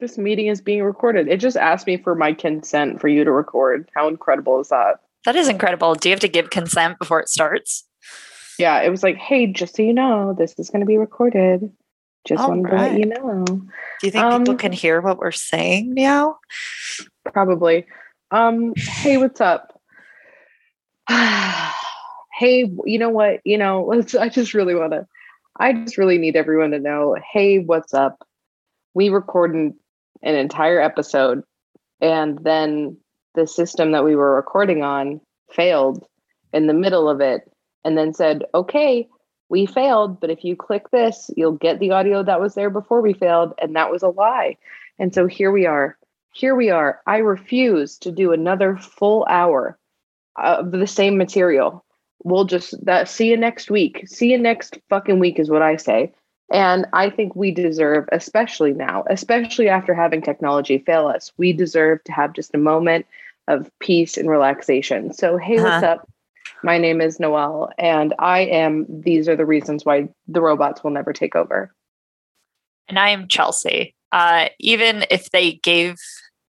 This meeting is being recorded. It just asked me for my consent for you to record. How incredible is that? That is incredible. Do you have to give consent before it starts? Yeah, it was like, hey, just so you know, this is going to be recorded. Just All wanted to let you know. Do you think people Um, can hear what we're saying now? Probably. Um, hey, what's up? hey, you know what? You know, let's I just really want to I just really need everyone to know, hey, what's up? We recorded an entire episode and then the system that we were recording on failed in the middle of it and then said, "Okay, we failed, but if you click this, you'll get the audio that was there before we failed." And that was a lie. And so here we are. Here we are. I refuse to do another full hour of the same material. We'll just that see you next week. See you next fucking week is what I say. And I think we deserve, especially now, especially after having technology fail us, we deserve to have just a moment of peace and relaxation. So, hey, what's Uh-huh. up? My name is Noelle, and I am, these are the reasons why the robots will never take over. And I am Chelsea. Uh, even if they gave,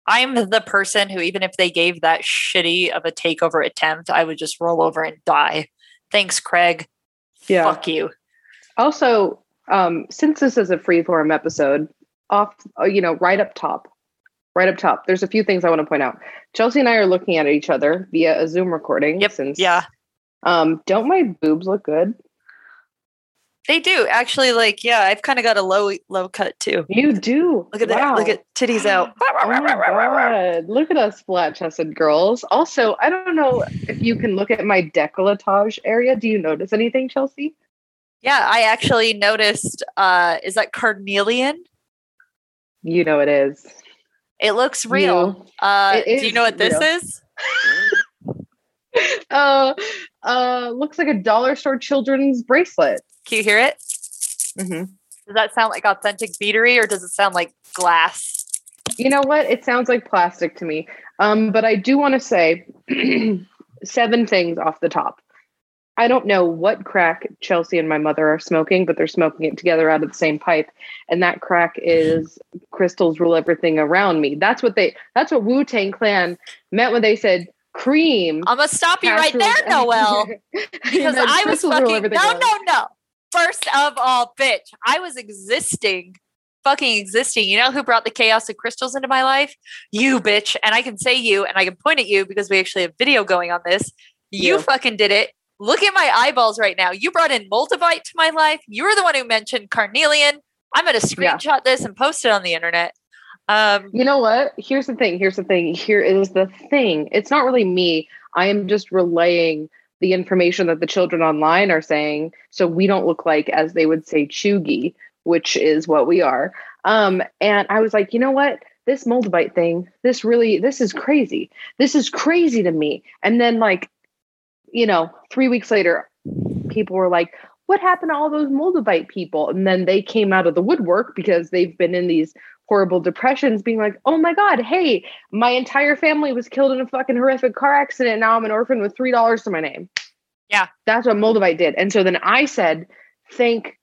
I'm the person who, even if they gave that shitty of a takeover attempt, I would just roll over and die. Thanks, Craig. Yeah. Fuck you. Also, um, since this is a freeform episode, off, uh, you know, right up top, right up top, there's a few things I want to point out. Chelsea and I are looking at each other via a Zoom recording. Yep. Since, Yeah. Um, don't my boobs look good? They do actually. Like, yeah, I've kind of got a low, low cut too. You do. Look at that. Look at titties out. Oh my god! Look at us, flat-chested girls. Also, I don't know if you can look at my decolletage area. Do you notice anything, Chelsea? Yeah, I actually noticed. Uh, is that carnelian? You know it is. It looks real. Uh, It do you know what this real. is? Uh, uh, looks like a dollar store children's bracelet. Can you hear it? Mm-hmm. Does that sound like authentic beatery or does it sound like glass? You know what? It sounds like plastic to me. Um, but I do want to say seven things off the top. I don't know what crack Chelsea and my mother are smoking, but they're smoking it together out of the same pipe. And that crack is crystals rule everything around me. That's what they that's what Wu Tang Clan meant when they said cream. I'm gonna stop you right there, Noel, because I was fucking no, no, no. First of all, bitch, I was existing, fucking existing. You know who brought the chaos of crystals into my life? You, bitch. And I can say you, and I can point at you because we actually have video going on this. You You. fucking did it. Look at my eyeballs right now. You brought in Moldavite to my life. You were the one who mentioned carnelian. I'm gonna Yeah. screenshot this and post it on the internet. Um, You know what? Here's the thing. Here's the thing. Here is the thing. It's not really me. I am just relaying the information that the children online are saying. So we don't look like, as they would say, chuggy, which is what we are. Um, and I was like, you know what? This moldavite thing, this really, this is crazy. This is crazy to me. And then, like, you know, three weeks later, people were like, what happened to all those moldavite people? And then they came out of the woodwork because they've been in these horrible depressions, being like, oh my God, hey, my entire family was killed in a fucking horrific car accident. Now I'm an orphan with $3 to my name. Yeah. That's what Moldavite did. And so then I said, thank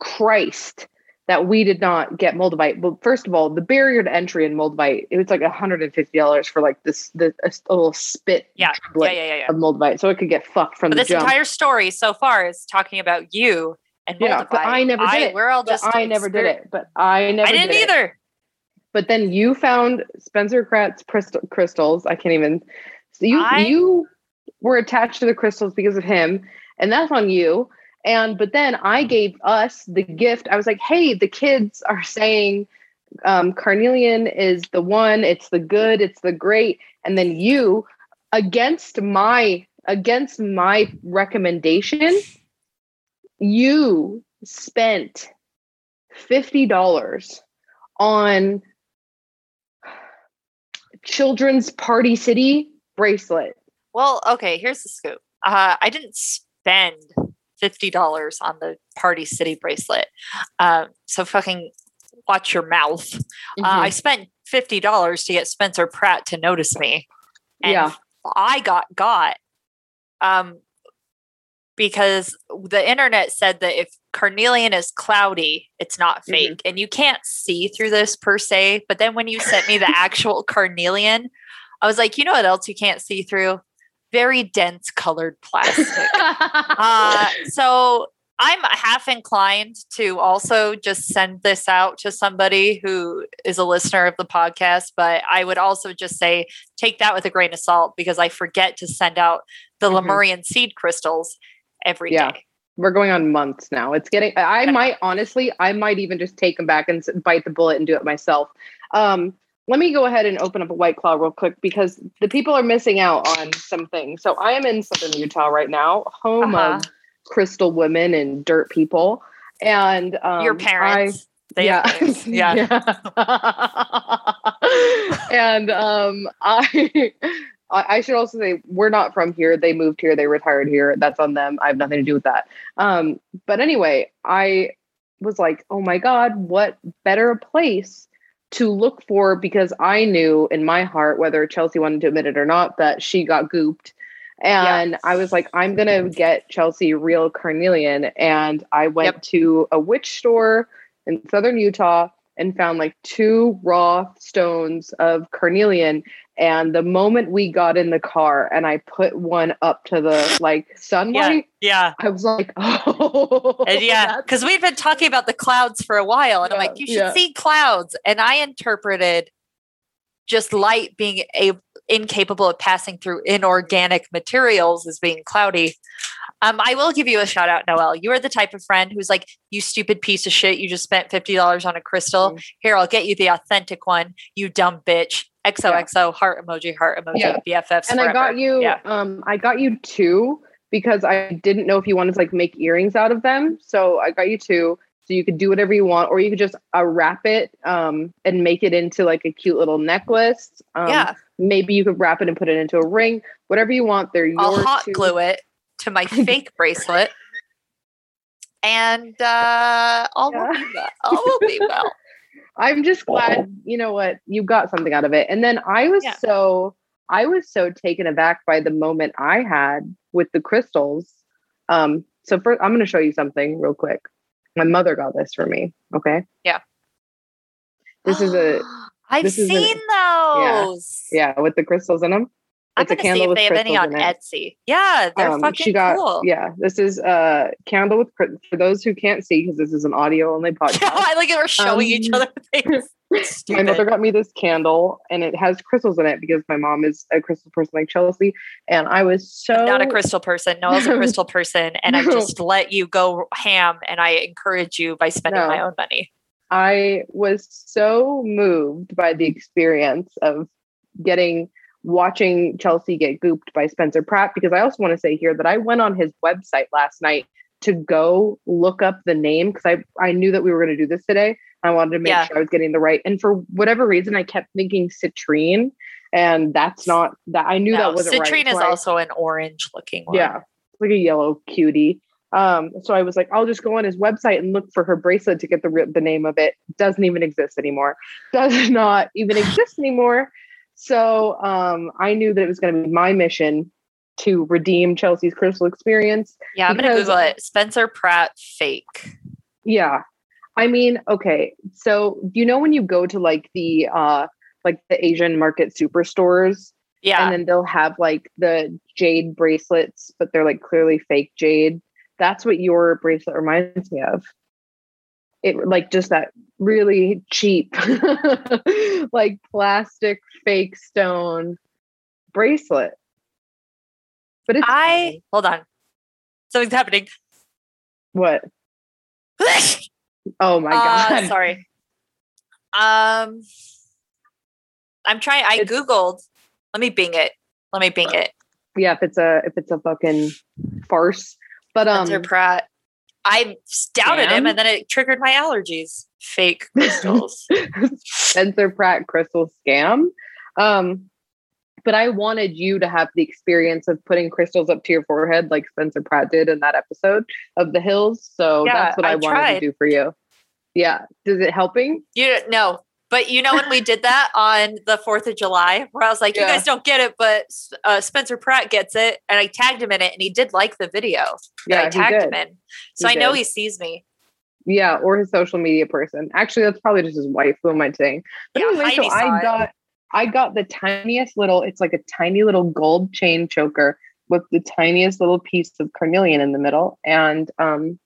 Christ that we did not get Moldavite. But first of all, the barrier to entry in Moldavite, it was like $150 for like this, the, a, little spit yeah, yeah, yeah, yeah, yeah. of Moldavite. So it could get fucked from But the this jump. entire story so far is talking about you and Yeah, but I never did it. We're all just I never did it. But I never I didn't did it. either. But then you found Spencer Pratt crystal, crystals. I can't even. So you I- you were attached to the crystals because of him, and that's on you. And but then I gave us the gift. I was like, hey, the kids are saying um, carnelian is the one. It's the good. It's the great. And then you, against my against my recommendation, you spent fifty dollars on children's party city bracelet. Well, okay, here's the scoop. Uh, I didn't spend fifty dollars on the Party City bracelet. Um, so fucking watch your mouth. Uh, Mm-hmm. I spent fifty dollars to get Spencer Pratt to notice me. And Yeah. I got got um because the internet said that if carnelian is cloudy. It's not Mhm. fake. And you can't see through this per se. But then when you sent me the actual carnelian, I was like, you know what else you can't see through? Very dense colored plastic. uh, so I'm half inclined to also just send this out to somebody who is a listener of the podcast, but I would also just say take that with a grain of salt because I forget to send out the Mhm. Lemurian seed crystals every day. Yeah. We're going on months now. It's getting. I I might honestly, I might even just take them back and bite the bullet and do it myself. Um, let me go ahead and open up a White Claw real quick because the people are missing out on some things. So I am in Southern Utah right now, home Uh-huh. of crystal women and dirt people, and um, Your I- parents. they have yeah. Yeah. and um, I, I I should also say we're not from here. They moved here. They retired here. That's on them. I have nothing to do with that. Um, but anyway, I was like, oh my god, what better place to look for? Because I knew in my heart, whether Chelsea wanted to admit it or not, that she got gooped. And I was like, I'm gonna get Chelsea real carnelian. And I went Yep. to a witch store in southern Utah and found like two raw stones of carnelian. And the moment we got in the car and I put one up to the like sunlight, Yeah. I was like, oh, And yeah, because we've been talking about the clouds for a while, and I'm like, you should yeah. see clouds. And I interpreted just light being a, incapable of passing through inorganic materials as being cloudy. Um, I will give you a shout out, Noel. You are the type of friend who's like, you stupid piece of shit. You just spent $50 on a crystal. Mm. Here, I'll get you the authentic one. You dumb bitch. XOXO, heart emoji, heart emoji, Yeah. BFFs. and I got you, Yeah. um, I got you two because I didn't know if you wanted to like make earrings out of them. So I got you two. So you could do whatever you want, or you could just uh, wrap it um, and make it into like a cute little necklace. Um, yeah. Maybe you could wrap it and put it into a ring. Whatever you want. They're yours. I'll hot glue it to my fake bracelet. And uh, all will be well. All will be well. I'm just glad, you know what, you got something out of it. And then I was Yeah. so I was so taken aback by the moment I had with the crystals. Um, so first I'm gonna show you something real quick. My mother got this for me. Okay. Yeah. This is a I've this is an- seen those. yeah, with the crystals in them. I'm gonna see if they have any on. Etsy. Yeah, they're Um, fucking she got cool. yeah. This is a candle with for those who can't see because this is an audio only podcast. I like it. We're showing each Um, other things. my mother got me this candle and it has crystals in it because my mom is a crystal person like Chelsea. And I was so not a crystal person. No, I was a crystal person, and I just let you go ham, and I encourage you by spending No. my own money. I was so moved by the experience of getting watching Chelsea get gooped by Spencer Pratt because I also want to say here that I went on his website last night to go look up the name because I I knew that we were going to do this today. I wanted to make Yeah. sure I was getting the right. And for whatever reason, I kept thinking citrine, and that's not that. I knew No, that wasn't right. citrine so is also an orange looking one. Yeah, like a yellow cutie. Um, so I was like, I'll just go on his website and look for her bracelet to get the the name of it. Doesn't even exist anymore. Does not even exist anymore. So um, I knew that it was going to be my mission to redeem Chelsea's crystal experience. Yeah, I'm gonna Because- Google it. Spencer Pratt fake. Yeah, I mean, okay. So you know when you go to like the uh, like the Asian market superstores, Yeah. and then they'll have like the jade bracelets, but they're like clearly fake jade. That's what your bracelet reminds me of. It like just that really cheap, like plastic fake stone bracelet. But it's I hold on. Something's happening. what? Oh my Uh, god! sorry. Um, I'm trying. I It's- googled. Let me Bing it. Let me Bing it. Yeah, if it's a if it's a fucking farce. But um, Spencer Pratt. I doubted him, and then it triggered my allergies. Fake crystals. Spencer Pratt crystal scam. Um, but I wanted you to have the experience of putting crystals up to your forehead like Spencer Pratt did in that episode of The Hills. So Yeah, that's what I, I wanted tried. to do for you. Yeah. Is it helping? you no. But you know when we did that on the Fourth of July, where I was like, "You guys don't get it, but uh, Spencer Pratt gets it," and I tagged him in it, and he did like the video that Yeah, I tagged did. him in. So He I know he sees me. Yeah, or his social media person. Actually, that's probably just his wife. Who am I saying? But Yeah, anyway, Heidi saw I it. got I got the tiniest little. It's like a tiny little gold chain choker with the tiniest little piece of carnelian in the middle, and um,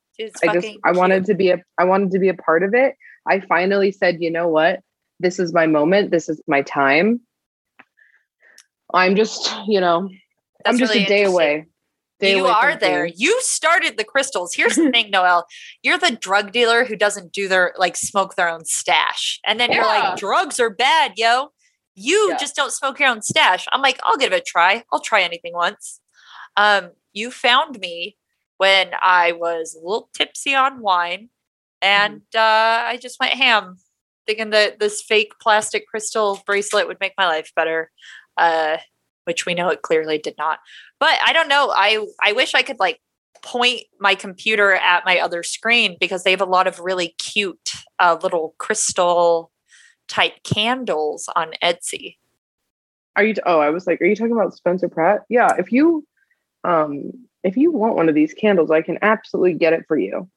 I just I wanted cute. to be a I wanted to be a part of it. I finally said, you know what? This is my moment. This is my time. I'm just, you know, I'm That's just really a day away. Day you away are there. being- You started the crystals. Here's the thing, Noel. You're the drug dealer who doesn't do their like smoke their own stash. And then you're like, drugs are bad, yo. You Yeah. just don't smoke your own stash. I'm like, I'll give it a try. I'll try anything once. Um, you found me when I was a little tipsy on wine, and Mm-hmm. uh, I just went ham, thinking that this fake plastic crystal bracelet would make my life better. Uh, which we know it clearly did not but I don't know. I I wish I could like point my computer at my other screen because they have a lot of really cute uh, little crystal type candles on Etsy. Are you? Oh, I was like, are you talking about Spencer Pratt? Yeah. If you, um, if you want one of these candles, I can absolutely get it for you.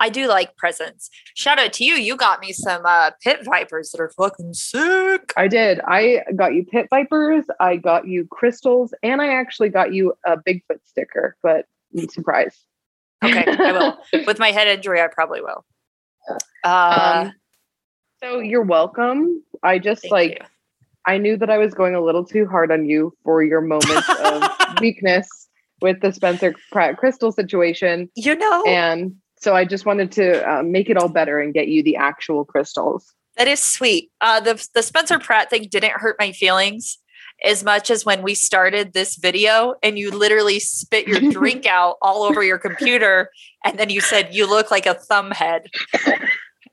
I do like presents. Shout out to you. You got me some uh, pit vipers that are fucking sick. I did. I got you pit vipers. I got you crystals, and I actually got you a Bigfoot sticker. But surprise. Okay, I will. With my head injury, I probably will. Uh, um, so you're welcome. I just like you. I knew that I was going a little too hard on you for your moments of weakness with the Spencer Pratt crystal situation, you know, and so I just wanted to uh, make it all better and get you the actual crystals. That is sweet. Uh, the the Spencer Pratt thing didn't hurt my feelings as much as when we started this video and you literally spit your drink out all over your computer and then you said you look like a thumb head.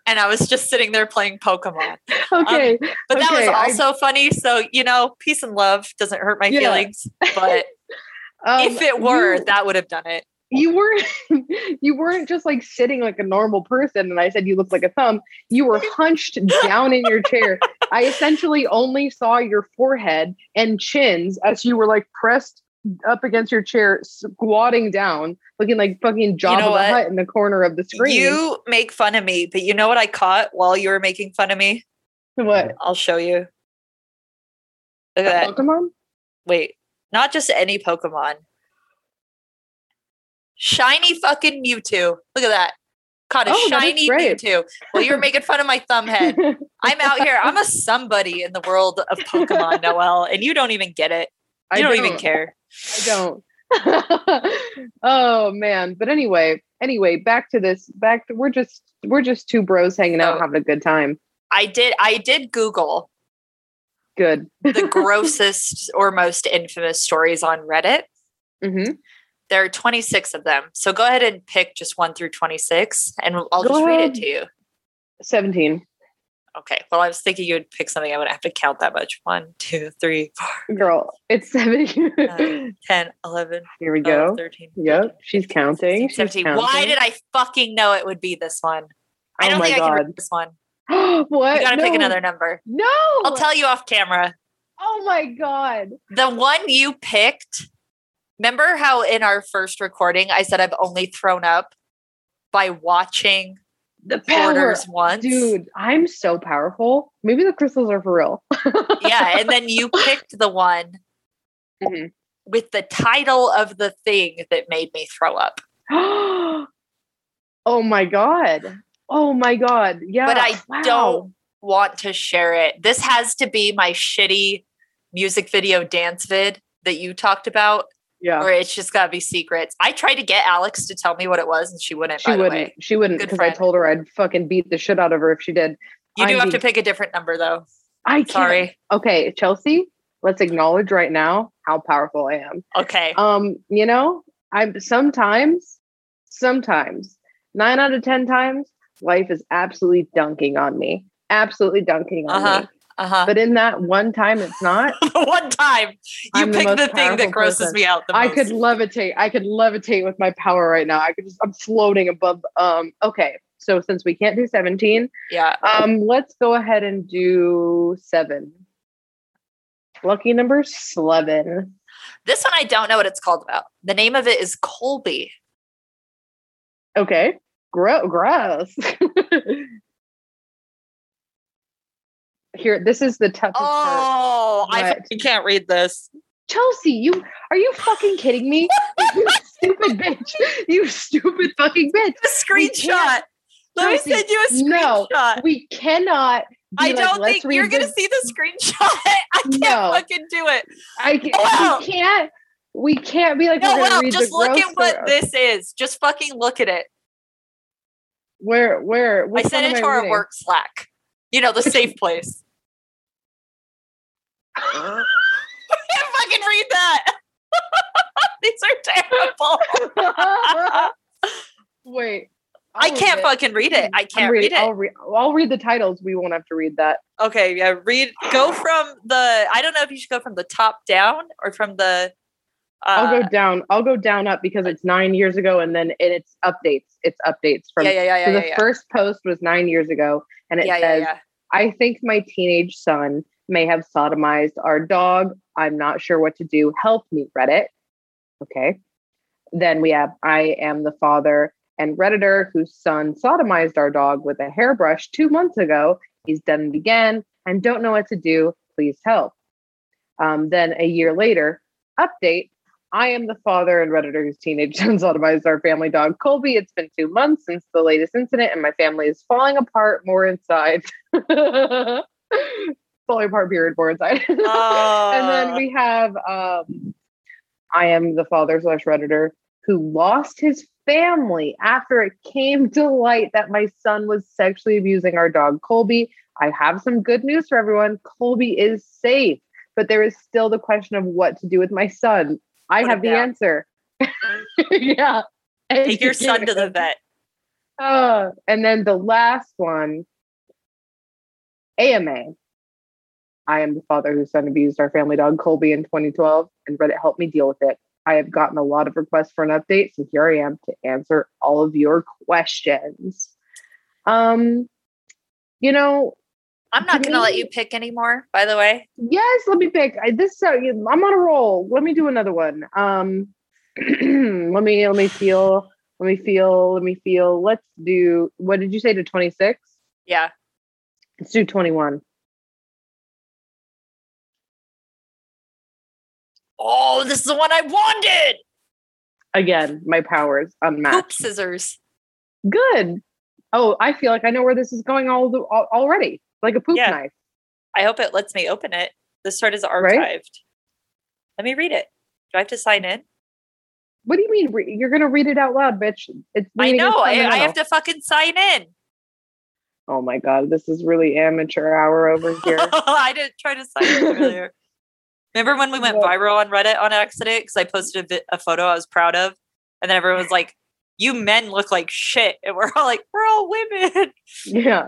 And I was just sitting there playing Pokemon. Okay, But that Okay, was also funny. So, you know, peace and love doesn't hurt my Yeah. feelings. But um, if it were, you- that would have done it. You weren't you weren't just like sitting like a normal person and i said you look like a thumb you were hunched down in your chair i essentially only saw your forehead and chins as you were like pressed up against your chair squatting down looking like fucking Jabba know the? Hutt in the corner of the screen You make fun of me, but you know what I caught while you were making fun of me? what I'll show you. Look at that. pokemon Wait, not just any Pokemon. Shiny fucking Mewtwo. Look at that. Caught a Oh, shiny. Mewtwo. Well, you're making fun of my thumb head. I'm out here. I'm a somebody in the world of Pokemon, Noel, and you don't even get it. You I don't, even care. I don't. oh man. But anyway, anyway, back to this. Back to we're just we're just two bros hanging out, Oh. having a good time. I did I did Google Good. the grossest or most infamous stories on Reddit. hmm There are 26 of them. So go ahead and pick just one through 26 and I'll Go just read it to you. 17. Okay. Well, I was thinking you would pick something I wouldn't have to count that much. One, two, three, four, Girl, it's 17. Uh, 10, 11, Here we 12, go. 13. Yep, she's counting. 16, She's 17. counting. Why did I fucking know it would be this one? I Oh don't my think I can read this one. what? You gotta pick another number. No. I'll tell you off camera. Oh my god. The one you picked, remember how in our first recording I said I've only thrown up by watching The power. Porters once? Dude, I'm so powerful. Maybe the crystals are for real. Yeah, and then you picked the one Mhm. with the title of the thing that made me throw up. oh my god. Oh my god. Yeah. But I wow. don't want to share it. This has to be my shitty music video dance vid that you talked about, Yeah. or it's just gotta be secrets. I tried to get Alex to tell me what it was, and she wouldn't. She by wouldn't. way, She wouldn't because I told her I'd fucking beat the shit out of her if she did. you do I'm have to pick a different number though. I can't. Sorry. Okay, Chelsea, let's acknowledge right now how powerful I am. Okay. Um, you know, I'm sometimes, sometimes, nine out of ten times, life is absolutely dunking on me. Absolutely dunking on Uh-huh. me. Uh huh. But in that one time it's not, One time you I'm the pick most the, thing that grosses person. me out the I could levitate. I could levitate with my power right now. I could just I'm floating above um okay. So since we can't do 17, Yeah. um, let's go ahead and do seven. Lucky number seven. This one I don't know what it's called about. The name of it is Colby. Okay. Gro- gross. Here, this is the toughest part. Oh, I can't read this. Chelsea, you are you fucking kidding me? you stupid bitch. You stupid fucking bitch. A screenshot. Let me send you a screenshot no. We cannot. I like, don't think you're gonna see the screenshot. I can't No. fucking do it. I can't, Wow. we can't. We can't be like No, well, just look at what story. this is. Just fucking look at it. Where where I sent it to our reading? work Slack. You know, the safe place. I can't fucking read that. These are terrible. Wait. I I'll read can't it. fucking read it. I can't read it. I'll read. I'll read the titles. We won't have to read that. Okay, yeah, read. Go from the. I don't know if you should go from the top down or from the. Uh, I'll go down. I'll go down up because it's nine years ago, and then and it's updates. It's updates from. yeah, yeah, yeah, so yeah, the yeah. first post was nine years ago, and it says. "I think my teenage son may have sodomized our dog. I'm not sure what to do. Help me, Reddit." Okay. Then we have, "I am the father." And Redditor, whose son sodomized our dog with a hairbrush two months ago, he's done it again and don't know what to do. Please help. Um, then a year later, update I am the father and Redditor whose teenage son sodomized our family dog, Colby. It's been two months since the latest incident, and my family is falling apart more inside. falling apart, period, more inside. and then we have um, I am the father slash Redditor who lost his family after it came to light that my son was sexually abusing our dog, Colby. I have some good news for everyone. Colby is safe, but there is still the question of what to do with my son. I have the answer. yeah. Take your son to the vet. Uh, and then the last one, AMA. I am the father whose son abused our family dog Colby in 2012, and Reddit helped me deal with it. I have gotten a lot of requests for an update, so here I am to answer all of your questions. Um, you know, I'm not gonna let you pick anymore. By the way, yes, let me pick. I, this uh, I'm on a roll. Let me do another one. Um, let me let me feel. Let me feel. Let me feel. Let's do. What did you say to 26? yeah. Let's do 21. Oh, this is the one I wanted. Again, my powers Poop unmatched. scissors. Good. Oh, I feel like I know where this is going all, the, al- already. Like a poop Yeah. knife. I hope it lets me open it. This part is archived. Right? Let me read it. Do I have to sign in? What do you mean? Re- You're gonna read it out loud, bitch. It's I know. I, I have to fucking sign in. Oh my god, this is really amateur hour over here. I didn't try to sign in earlier. Remember when we went viral on Reddit on accident because I posted a, vi- a photo I was proud of, and then everyone was like, "You men look like shit," and we're all like, "We're all women." yeah.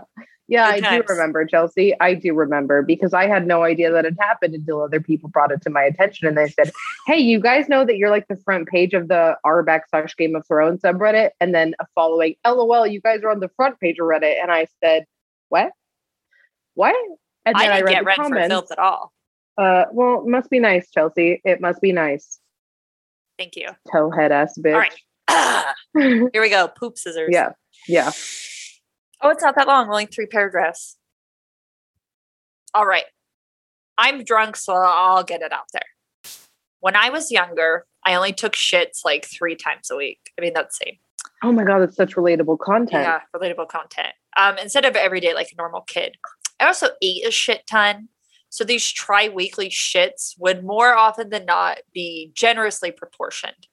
Yeah, Good I times. do remember, Chelsea. I do remember because I had no idea that it happened until other people brought it to my attention and they said, Hey, you guys know that you're like the front page of the r backslash Game of Thrones subreddit, and then a following LOL, you guys are on the front page of Reddit. And I said, What? What? And then I, didn't read get the red for comments. filth at all. Uh, well, must be nice, Chelsea. It must be nice. Thank you. Towhead ass bitch. All right. Ah, here we go. Poop scissors. yeah. Yeah. Oh, it's not that long. Only three paragraphs. All right. I'm drunk, so I'll get it out there. When I was younger, I only took shits like three times a week. I mean, that's same. Oh my god, that's such relatable content. Yeah, relatable content. Um, instead of every day like a normal kid. I also ate a shit ton. So these tri-weekly shits would more often than not be generously proportioned.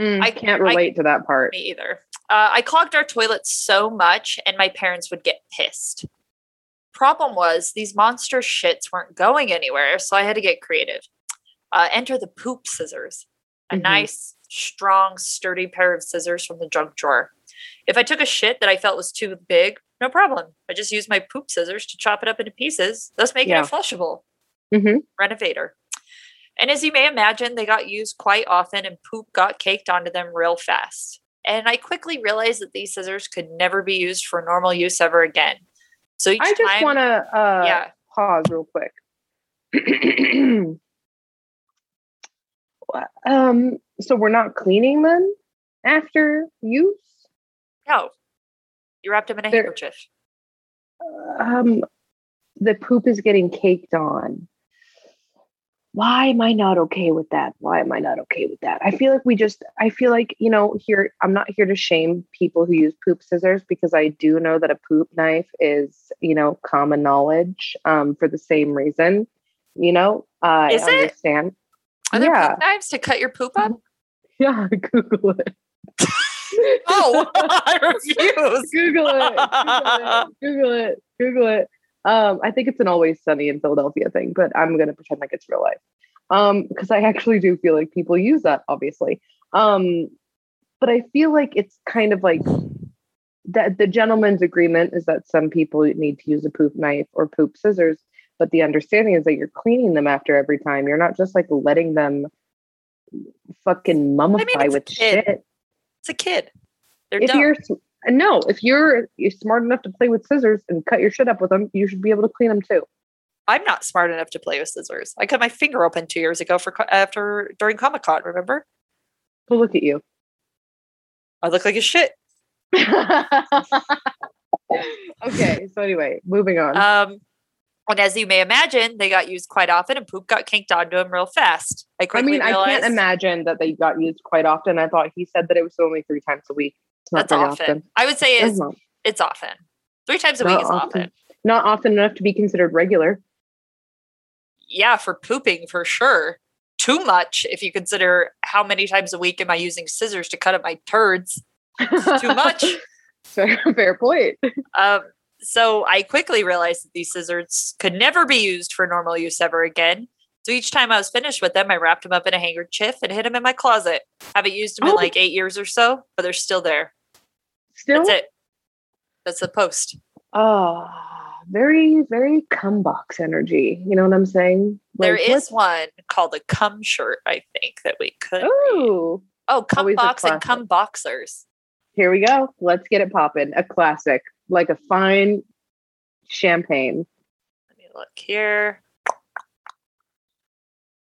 Mm, I- I can't I- relate to that part. Me either. Uh, I clogged our toilets so much, and my parents would get pissed. Problem was, these monster shits weren't going anywhere, so I had to get creative. Uh, enter the poop scissors, a Mhm. nice, strong, sturdy pair of scissors from the junk drawer. If I took a shit that I felt was too big, no problem. I just used my poop scissors to chop it up into pieces, thus making Yeah. it flushable. Mhm. Renovator. And as you may imagine, they got used quite often and poop got caked onto them real fast. and I quickly realized that these scissors could never be used for normal use ever again. So I just want to uh, yeah, pause real quick. um, so we're not cleaning them after use. no, you wrapped them in a They're- handkerchief. Um, the poop is getting caked on. Why am I not okay with that? Why am I not okay with that? I feel like we just, I feel like, you know, here, I'm not here to shame people who use poop scissors because I do know that a poop knife is, you know, common knowledge um, for the same reason. You know, I Is it? understand. Are there yeah. poop knives to cut your poop up? Yeah, Google it. Oh, I refuse. Google it. Google it. Google it. Um, I think it's an always sunny in Philadelphia thing, but I'm gonna pretend like it's real life. Um, because I actually do feel like people use that, obviously. Um, but I feel like it's kind of like that the gentleman's agreement is that some people need to use a poop knife or poop scissors, but the understanding is that you're cleaning them after every time. You're not just like letting them fucking mummify it's a with shit It's a kid. They're if dumb. you're no, if you're you're smart enough to play with scissors and cut your shit up with them, you should be able to clean them too. I'm not smart enough to play with scissors. I cut my finger open two years ago for after during Comic Con. Remember? Well, look at you. I look like a shit. okay, so anyway, moving on. Um, and as you may imagine, they got used quite often, and poop got kinked onto them real fast. I I mean, I can't imagine that they got used quite often. I thought he said that it was only three times a week. It's not that's often. often. I would say It's it's often. Three times a Not week is often. often. not often enough to be considered regular. Yeah, for pooping for sure. Too much if you consider how many times a week am I using scissors to cut up my turds. It's Too much. fair, fair point. Um, so I quickly realized that these scissors could never be used for normal use ever again. So each time I was finished with them, I wrapped them up in a handkerchief and hid them in my closet. Haven't used them in Oh. like eight years or so, but they're still there. Still, That's it. That's the post. oh, very, very cum box energy. You know what I'm saying? there Like, is what's- one called a cum shirt, I think, that we could. read. Oh, Oh, cum always box and cum boxers. Here we go. Let's get it popping. A classic, like a fine champagne. Let me look here.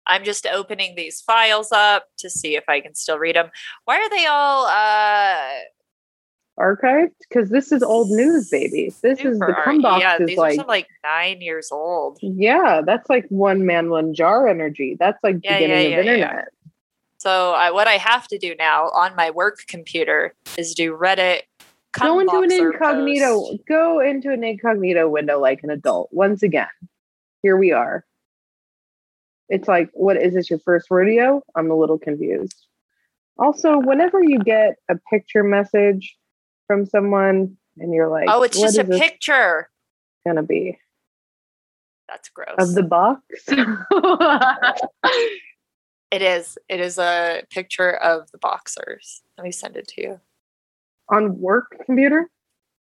I'm just opening these files up to see if I can still read them. Why are they all uh Archived because this is old news, baby. This is the cum box Yeah, is these are like, some like nine years old. yeah, that's like one man, one jar energy. That's like Yeah, beginning yeah, of internet. So I, what I have to do now on my work computer is do Reddit. Go into an incognito. post. Go into an incognito window like an adult. Once again, here we are. It's like, what is this? Your first rodeo? I'm a little confused. Also, whenever you get a picture message from someone and you're like, Oh, it's just a picture. gonna be That's gross. of the box? it is. It is a picture of the boxers. Let me send it to you. On work computer.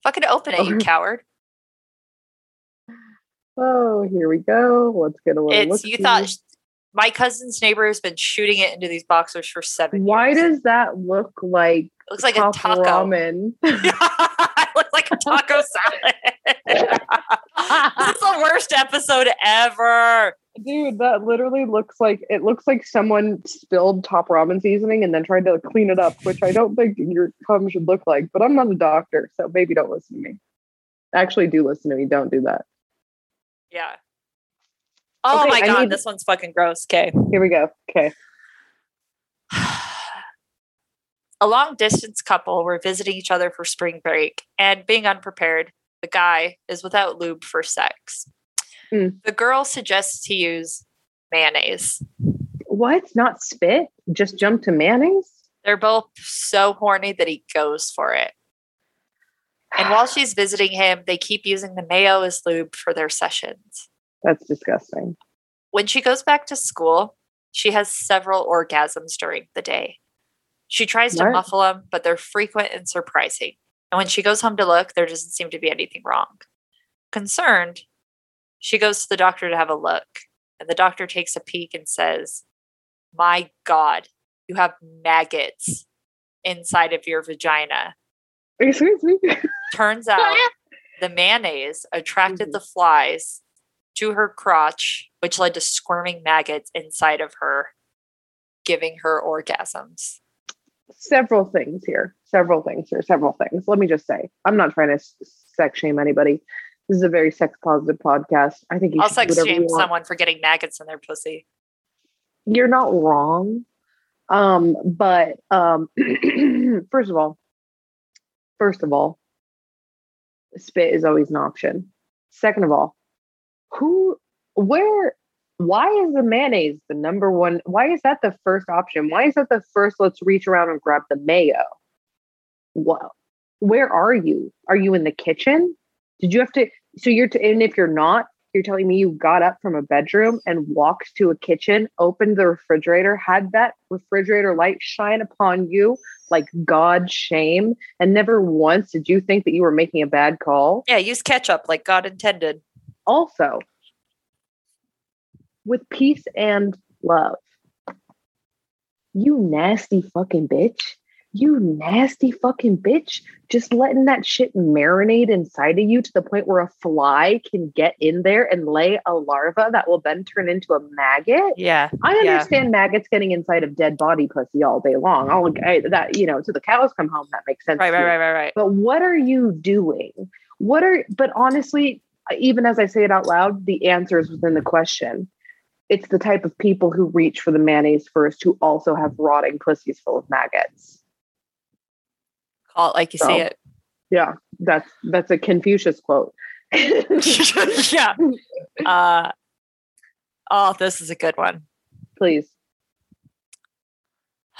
Fucking open it, you oh. coward. Oh, here we go. Let's get a little. It's you thought sh- my cousin's neighbor has been shooting it into these boxers for seven Why years. does that look like it looks like a taco? ramen? it looks like a taco salad. this is the worst episode ever. Dude, that literally looks like it looks like someone spilled top ramen seasoning and then tried to clean it up, which I don't think your cum should look like. But I'm not a doctor, so maybe don't listen to me. Actually, do listen to me. Don't do that. Yeah. Oh Okay, my I god, need- this one's fucking gross. Okay. Here we go. Okay. a long distance couple were visiting each other for spring break and being unprepared, the guy is without lube for sex. Mm. The girl suggests he use mayonnaise. What? Not spit? Just jump to mayonnaise? They're both so horny that he goes for it. And while she's visiting him, they keep using the mayo as lube for their sessions. That's disgusting. When she goes back to school, she has several orgasms during the day. She tries to What? muffle them, but they're frequent and surprising. And when she goes home to look, there doesn't seem to be anything wrong. Concerned, she goes to the doctor to have a look. And the doctor takes a peek and says, My God, you have maggots inside of your vagina. Excuse me. Turns out the mayonnaise attracted Mhm. the flies to her crotch, which led to squirming maggots inside of her, giving her orgasms. several things here. Several things here. Several things. Let me just say, I'm not trying to sex shame anybody. This is a very sex positive podcast. I think you I'll sex shame someone for getting maggots in their pussy. You're not wrong. Um, but um, first of all, first of all, spit is always an option. Second of all, who, where, why is the mayonnaise the number one? Why is that the first option? Why is that the first? Let's reach around and grab the mayo. Well, where are you? Are you in the kitchen? Did you have to? So you're, t- and if you're not, you're telling me you got up from a bedroom and walked to a kitchen, opened the refrigerator, had that refrigerator light shine upon you like god shame, and never once did you think that you were making a bad call? Yeah, use ketchup like God intended. Also, with peace and love, you nasty fucking bitch. You nasty fucking bitch. Just letting that shit marinate inside of you to the point where a fly can get in there and lay a larva that will then turn into a maggot. Yeah. I Yeah. understand maggots getting inside of dead body pussy all day long. I'll that you know, so the cows come home. That makes sense. Right, right, right, right, right. But what are you doing? What are, but honestly, even as I say it out loud, the answer is within the question. It's the type of people who reach for the mayonnaise first who also have rotting pussies full of maggots. Call it like you So. see it. Yeah, that's that's a Confucius quote. yeah. Uh, oh, this is a good one. Please.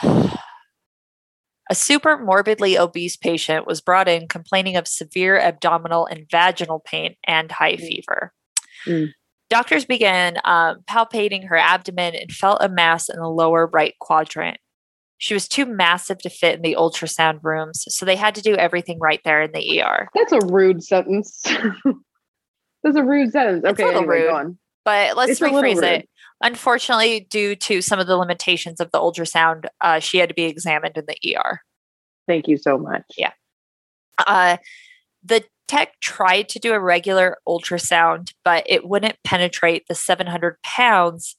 A super morbidly obese patient was brought in complaining of severe abdominal and vaginal pain and high Mm. fever. Mm. Doctors began um, palpating her abdomen and felt a mass in the lower right quadrant. She was too massive to fit in the ultrasound rooms, so they had to do everything right there in the ER. That's a rude sentence. That's a rude sentence. It's Okay, little anyway, rude. go on. But let's It's rephrase it. Unfortunately, due to some of the limitations of the ultrasound, uh, she had to be examined in the ER. Thank you so much. Yeah. Uh, the tech tried to do a regular ultrasound, but it wouldn't penetrate the 700 pounds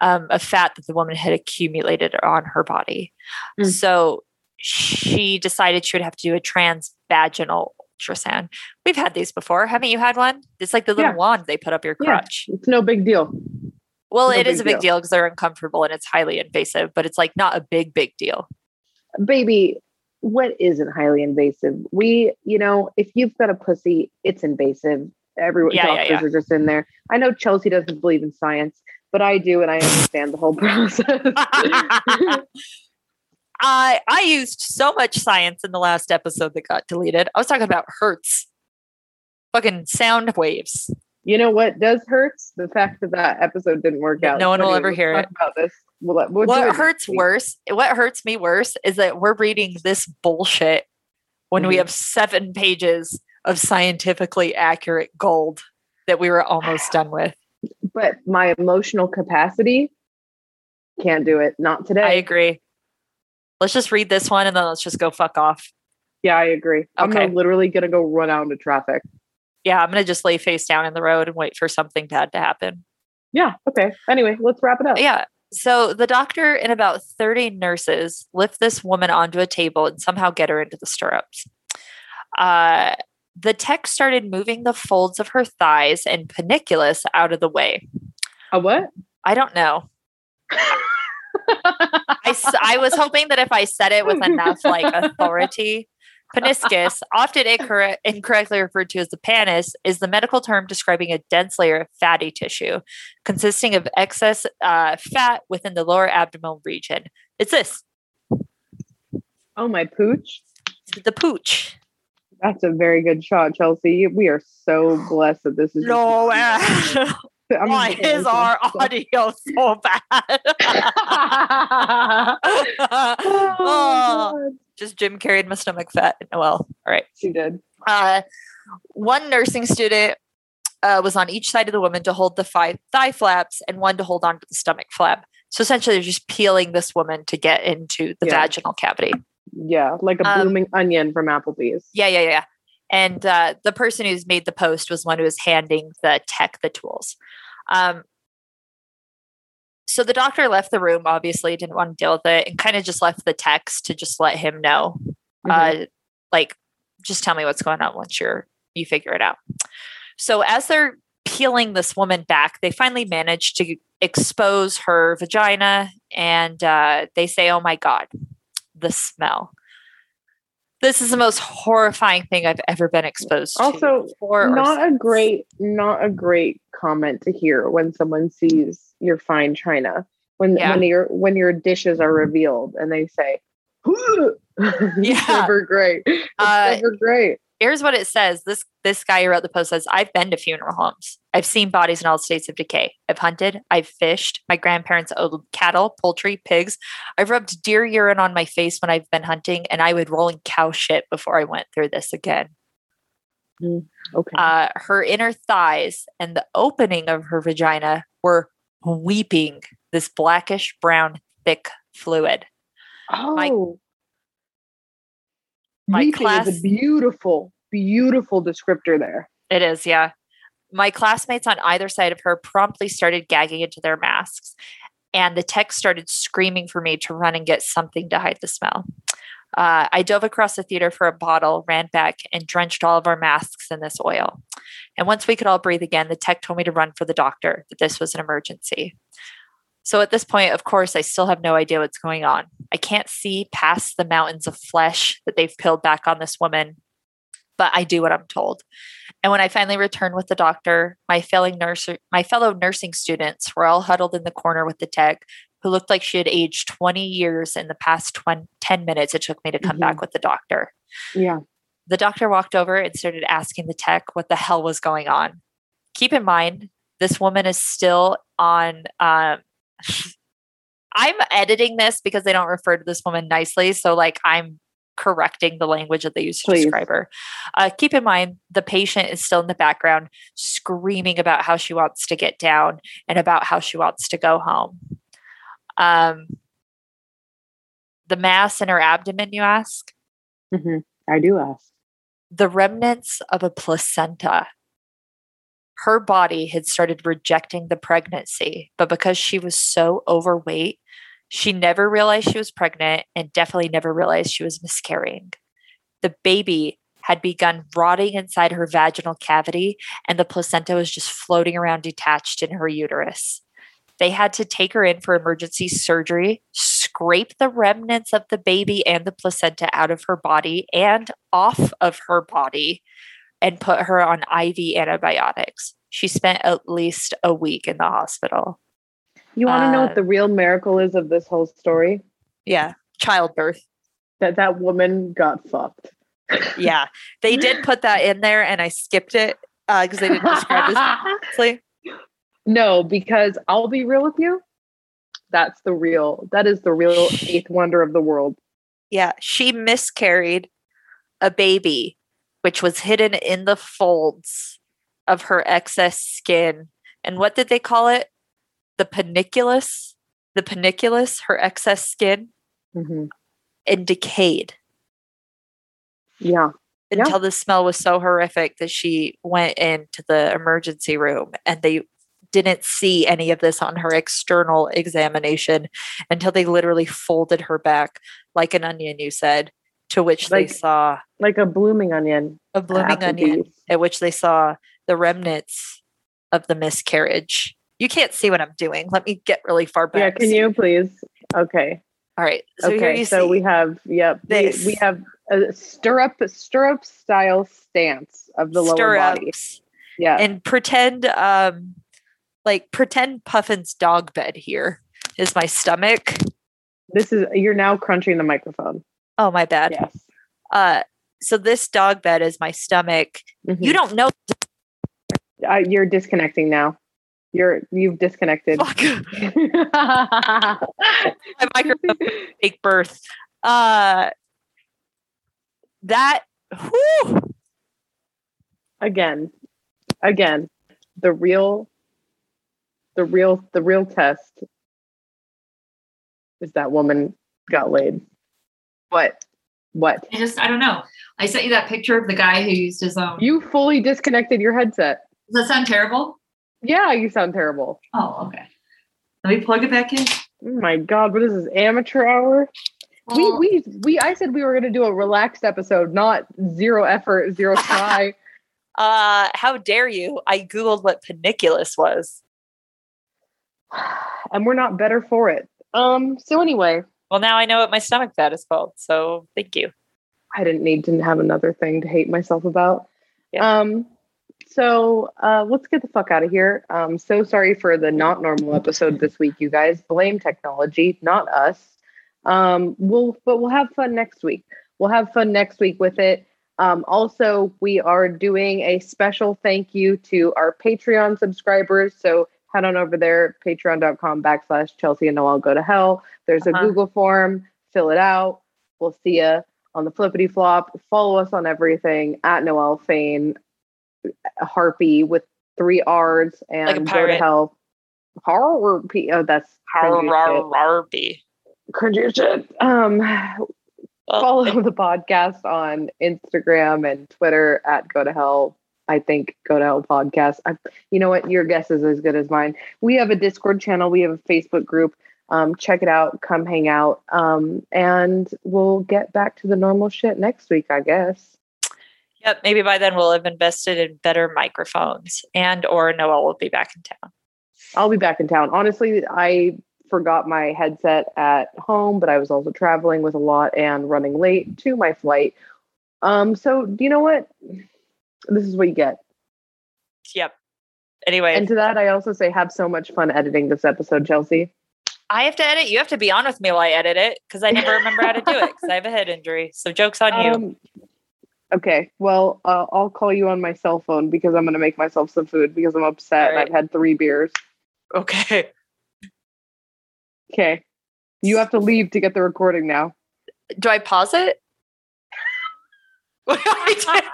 um, of fat that the woman had accumulated on her body. Mm. So she decided she would have to do a transvaginal ultrasound. We've had these before. Haven't you had one? It's like the little Yeah. wand they put up your Yeah. crotch. It's no big deal. Well, No it is big a big deal. because they're uncomfortable and it's highly invasive, but it's like not a big, big deal. baby, what isn't highly invasive? We, you know, if you've got a pussy, it's invasive. Everyone, Yeah, yeah, doctors yeah. are just in there. I know Chelsea doesn't believe in science, but I do, and I understand the whole process. I I used so much science in the last episode that got deleted. I was talking about hertz, fucking sound waves. you know what does hurts? The fact that that episode didn't work out. No one will ever hear it. About this, we'll, we'll what hurts worse? What hurts me worse is that we're reading this bullshit when we Mhm. have seven pages of scientifically accurate gold that we were almost done with. But my emotional capacity can't do it. Not today. I agree. Let's just read this one and then let's just go fuck off. yeah, I agree. I'm Okay. gonna- literally gonna go run out into traffic. Yeah, I'm gonna just lay face down in the road and wait for something bad to happen. Yeah. Okay. Anyway, let's wrap it up. Yeah. So the doctor and about 30 nurses lift this woman onto a table and somehow get her into the stirrups. Uh, the tech started moving the folds of her thighs and panniculus out of the way. A what? I don't know. I, I was hoping that if I said it with enough like authority, Peniscus, often incorre- incorrectly referred to as the pannus, is the medical term describing a dense layer of fatty tissue consisting of excess uh, fat within the lower abdominal region. It's this, Oh my pooch. the pooch. That's a very good shot, Chelsea. We are so blessed that this is. No. I'm Why is our audio so bad? Oh, oh, just Jim carried my stomach fat. Well, all right. She did. Uh, one nursing student uh, was on each side of the woman to hold the fi- thigh flaps and one to hold onto the stomach flap. So essentially, they're just peeling this woman to get into the Yeah. vaginal cavity. Yeah, like a Um, blooming onion from Applebee's. Yeah, yeah, yeah. And uh, the person who's made the post was one who was handing the tech the tools. Um, so the doctor left the room, obviously, didn't want to deal with it, and kind of just left the text to just let him know, Mhm. uh, like, just tell me what's going on once you're you figure it out. So as they're peeling this woman back, they finally manage to expose her vagina, and uh, they say, "Oh my god, the smell." This is the most horrifying thing I've ever been exposed to. Also, for not a since. great, not a great comment to hear when someone sees your fine china. When Yeah. when your when your dishes are revealed and they say, Yeah. never great. It's Uh, never great. Here's what it says. This this guy who wrote the post says, I've been to funeral homes. I've seen bodies in all states of decay. I've hunted. I've fished. My grandparents owned cattle, poultry, pigs. I've rubbed deer urine on my face when I've been hunting, and I would roll in cow shit before I went through this again. Okay. Uh, her inner thighs and the opening of her vagina were weeping this blackish brown thick fluid. oh, my- my Weeping is a beautiful, beautiful descriptor there. It is, yeah. My classmates on either side of her promptly started gagging into their masks, and the tech started screaming for me to run and get something to hide the smell. Uh, I dove across the theater for a bottle, ran back, and drenched all of our masks in this oil. And once we could all breathe again, the tech told me to run for the doctor, that this was an emergency. So at this point, of course, I still have no idea what's going on. I can't see past the mountains of flesh that they've peeled back on this woman, but I do what I'm told. And when I finally returned with the doctor, my failing nurse, my fellow nursing students were all huddled in the corner with the tech, who looked like she had aged 20 years in the past 20, 10 minutes it took me to come Mhm. back with the doctor. Yeah. The doctor walked over and started asking the tech what the hell was going on. Keep in mind, this woman is still on. Um, I'm editing this because they don't refer to this woman nicely. So, like, I'm correcting the language that they use to Please. describe her. Uh, keep in mind, the patient is still in the background screaming about how she wants to get down and about how she wants to go home. Um, the mass in her abdomen, you ask? Mhm. I do ask. the remnants of a placenta. Her body had started rejecting the pregnancy, but because she was so overweight, she never realized she was pregnant and definitely never realized she was miscarrying. The baby had begun rotting inside her vaginal cavity, and the placenta was just floating around detached in her uterus. They had to take her in for emergency surgery, scrape the remnants of the baby and the placenta out of her body and off of her body, and put her on IV antibiotics. She spent at least a week in the hospital. You want to know Uh, what the real miracle is of this whole story? Yeah, childbirth. That that woman got fucked. Yeah, they did put that in there, and I skipped it because they didn't describe this correctly. no, because I'll be real with you. That's the real. That is the real eighth wonder of the world. Yeah, she miscarried a baby, which was hidden in the folds of her excess skin. And what did they call it? The panniculus? The panniculus, her excess skin, Mhm. and decayed Yeah. Yeah. until the smell was so horrific that she went into the emergency room and they didn't see any of this on her external examination until they literally folded her back like an onion, you said, to which Like they saw Like a blooming onion. a blooming onion at which they saw the remnants of the miscarriage. You can't see what I'm doing. Let me get really far back. Yeah, can you please? Okay. All right. So okay. So we have yep. We, this. we have a stirrup stirrup style stance of the lower body. Yeah. and pretend um like pretend Puffin's dog bed here is my stomach. this is you're now crunching the microphone. Oh my bad. Yes. Uh so this dog bed is my stomach. Mhm. You don't know Uh, you're disconnecting now. You're you've disconnected. my microphone take birth. Uh that whew, again, again, the real, the real, the real test is that woman got laid. But What? I just, I don't know. I sent you that picture of the guy who used his own. You fully disconnected your headset. Does that sound terrible? Yeah, you sound terrible. Oh, okay. Let me plug it back in. Oh my god, what is this amateur hour? Well, we we we I said we were gonna do a relaxed episode, not zero effort, zero try. Uh, how dare you? I googled what panniculus was. and we're not better for it. Um, so anyway, Well, now I know what my stomach fat is called. So thank you. I didn't need to have another thing to hate myself about. Yeah. Um, so uh, let's get the fuck out of here. Um, so sorry for the not normal episode this week, you guys. Blame technology, not us. Um, we'll but we'll have fun next week. We'll have fun next week with it. Um, also, we are doing a special thank you to our Patreon subscribers. So head on over there, patreon.com backslash Chelsea and Noel go to hell. There's a Uh-huh. Google form. Fill it out. We'll see you on the flippity flop. Follow us on everything at Noel Fane, Harpy with three R's and Like go to hell. Harpy. Oh, that's cringy as shit. Harvey. Cringy shit. Um, Well, follow the podcast on Instagram and Twitter at Go to Hell. I think Go to Hell podcast. I, you know what? Your guess is as good as mine. We have a Discord channel. We have a Facebook group. Um, check it out. Come hang out. Um, and we'll get back to the normal shit next week, I guess. Yep. Maybe by then we'll have invested in better microphones and or Noel will be back in town. I'll be back in town. Honestly, I forgot my headset at home, but I was also traveling with a lot and running late to my flight. Um, so do you know what? This is what you get. Yep. Anyway, And to that, I also say have so much fun editing this episode, Chelsea. I have to edit. You have to be on with me while I edit it because I never remember how to do it because I have a head injury. So joke's on you. Um, okay, well, uh, I'll call you on my cell phone because I'm going to make myself some food because I'm upset. and I've had three beers. Okay. Okay, you have to leave to get the recording now. Do I pause it? What do I do?